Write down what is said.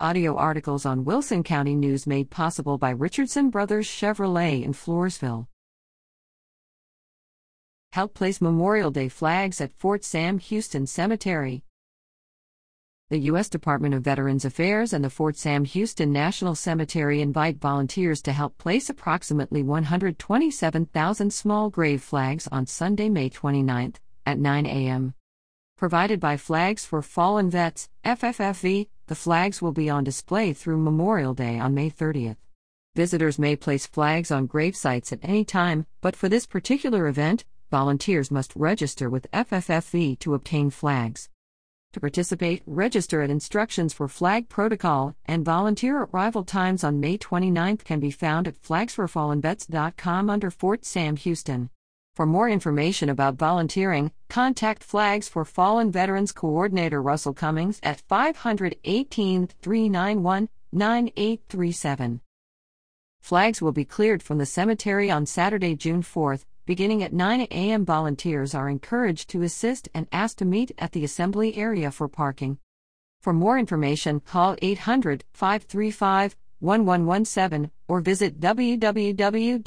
Audio articles on Wilson County News made possible by Richardson Brothers Chevrolet in Floresville. Help place Memorial Day flags at Fort Sam Houston Cemetery. The U.S. Department of Veterans Affairs and the Fort Sam Houston National Cemetery invite volunteers to help place approximately 127,000 small grave flags on Sunday, May 29th at 9 a.m. Provided by Flags for Fallen Vets, FFFV, the flags will be on display through Memorial Day on May 30th. Visitors may place flags on grave sites at any time, but for this particular event, volunteers must register with FFFV to obtain flags. To participate, register at Instructions for Flag Protocol, and volunteer arrival times on May 29th can be found at flagsforfallenvets.com under Fort Sam Houston. For more information about volunteering, contact Flags for Fallen Veterans Coordinator Russell Cummings at 518 391 9837. Flags will be cleared from the cemetery on Saturday, June 4th, Beginning at 9 a.m., volunteers are encouraged to assist and asked to meet at the assembly area for parking. For more information, call 800 535 1117 or visit www.cem.va.gov.